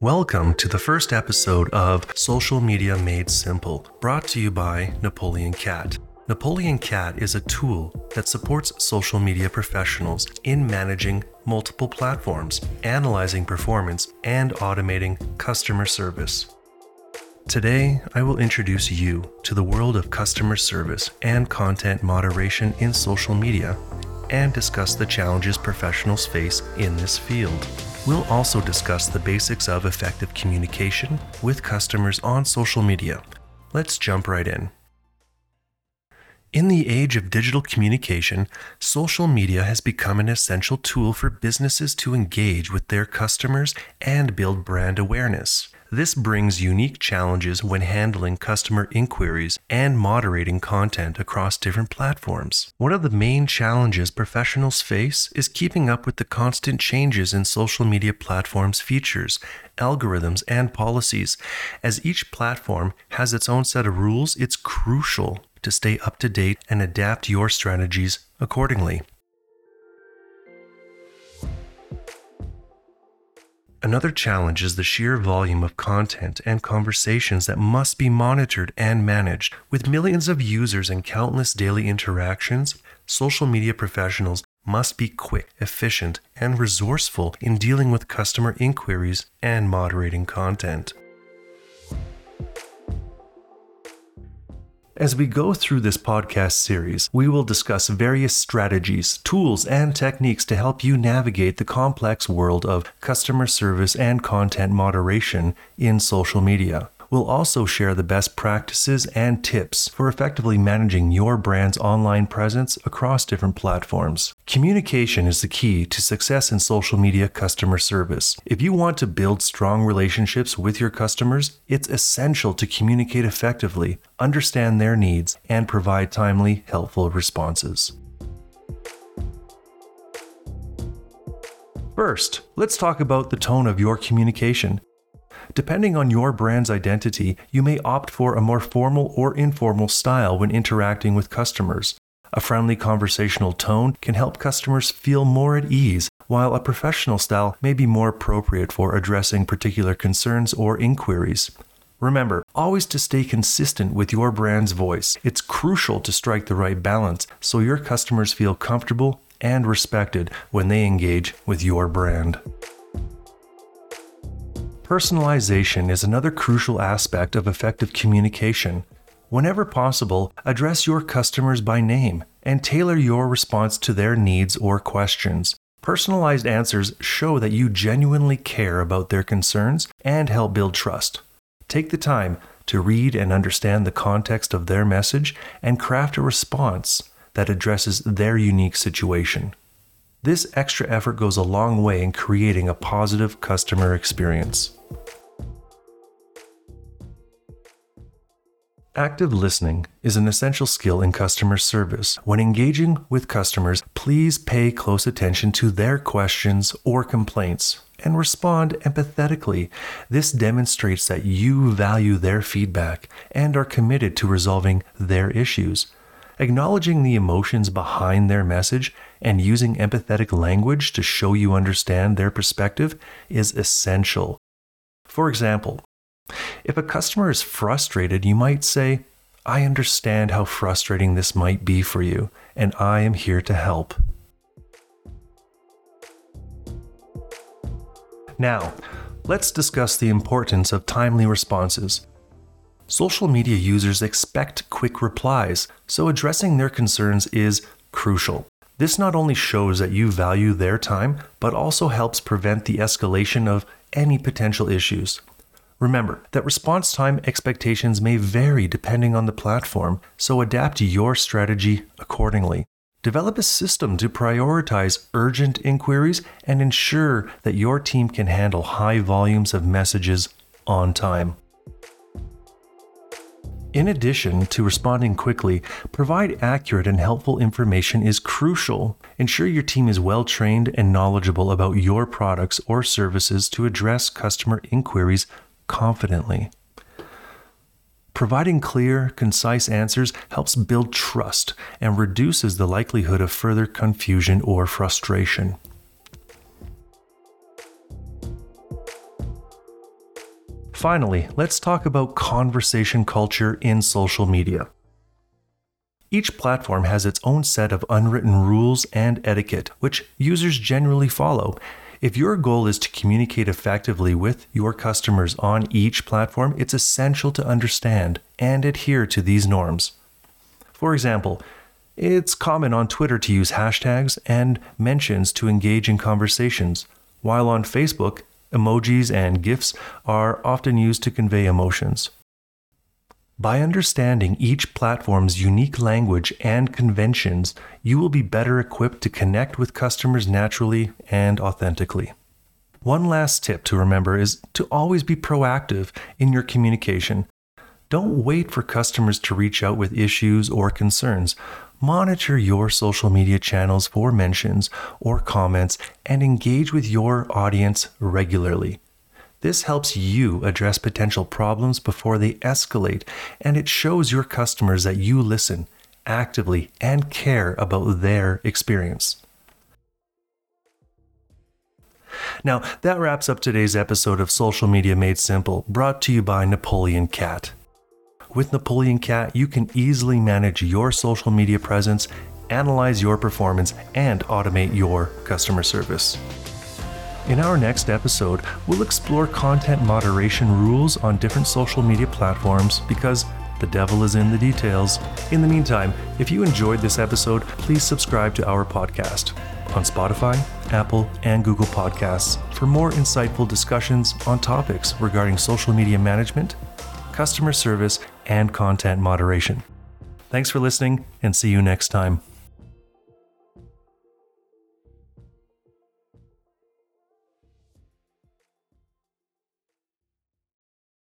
Welcome to the first episode of Social Media Made Simple, brought to you by Napoleon Cat. Napoleon Cat is a tool that supports social media professionals in managing multiple platforms, analyzing performance, and automating customer service. Today, I will introduce you to the world of customer service and content moderation in social media and discuss the challenges professionals face in this field. We'll also discuss the basics of effective communication with customers on social media. Let's jump right in. In the age of digital communication, social media has become an essential tool for businesses to engage with their customers and build brand awareness. This brings unique challenges when handling customer inquiries and moderating content across different platforms. One of the main challenges professionals face is keeping up with the constant changes in social media platforms' features, algorithms, and policies. As each platform has its own set of rules, it's crucial to stay up to date and adapt your strategies accordingly. Another challenge is the sheer volume of content and conversations that must be monitored and managed. With millions of users and countless daily interactions, social media professionals must be quick, efficient, and resourceful in dealing with customer inquiries and moderating content. As we go through this podcast series, we will discuss various strategies, tools, and techniques to help you navigate the complex world of customer service and content moderation in social media. We'll also share the best practices and tips for effectively managing your brand's online presence across different platforms. Communication is the key to success in social media customer service. If you want to build strong relationships with your customers, it's essential to communicate effectively, understand their needs, and provide timely, helpful responses. First, let's talk about the tone of your communication. Depending on your brand's identity, you may opt for a more formal or informal style when interacting with customers. A friendly conversational tone can help customers feel more at ease, while a professional style may be more appropriate for addressing particular concerns or inquiries. Remember, always to stay consistent with your brand's voice. It's crucial to strike the right balance so your customers feel comfortable and respected when they engage with your brand. Personalization is another crucial aspect of effective communication. Whenever possible, address your customers by name and tailor your response to their needs or questions. Personalized answers show that you genuinely care about their concerns and help build trust. Take the time to read and understand the context of their message and craft a response that addresses their unique situation. This extra effort goes a long way in creating a positive customer experience. Active listening is an essential skill in customer service. When engaging with customers, please pay close attention to their questions or complaints and respond empathetically. This demonstrates that you value their feedback and are committed to resolving their issues. Acknowledging the emotions behind their message and using empathetic language to show you understand their perspective is essential. For example, if a customer is frustrated, you might say, I understand how frustrating this might be for you, and I am here to help. Now, let's discuss the importance of timely responses. Social media users expect quick replies, so addressing their concerns is crucial. This not only shows that you value their time, but also helps prevent the escalation of any potential issues. Remember that response time expectations may vary depending on the platform, so adapt your strategy accordingly. Develop a system to prioritize urgent inquiries and ensure that your team can handle high volumes of messages on time. In addition to responding quickly, provide accurate and helpful information is crucial. Ensure your team is well trained and knowledgeable about your products or services to address customer inquiries confidently. Providing clear, concise answers helps build trust and reduces the likelihood of further confusion or frustration. Finally, let's talk about conversation culture in social media. Each platform has its own set of unwritten rules and etiquette, which users generally follow. If your goal is to communicate effectively with your customers on each platform, it's essential to understand and adhere to these norms. For example, it's common on Twitter to use hashtags and mentions to engage in conversations, while on Facebook, emojis and GIFs are often used to convey emotions. By understanding each platform's unique language and conventions, you will be better equipped to connect with customers naturally and authentically. One last tip to remember is to always be proactive in your communication. Don't wait for customers to reach out with issues or concerns. Monitor your social media channels for mentions or comments and engage with your audience regularly. This helps you address potential problems before they escalate, and it shows your customers that you listen actively and care about their experience. Now, that wraps up today's episode of Social Media Made Simple, brought to you by Napoleon Cat. With Napoleon Cat, you can easily manage your social media presence, analyze your performance, and automate your customer service. In our next episode, we'll explore content moderation rules on different social media platforms because the devil is in the details. In the meantime, if you enjoyed this episode, please subscribe to our podcast on Spotify, Apple, and Google Podcasts for more insightful discussions on topics regarding social media management, customer service, and content moderation. Thanks for listening, and see you next time.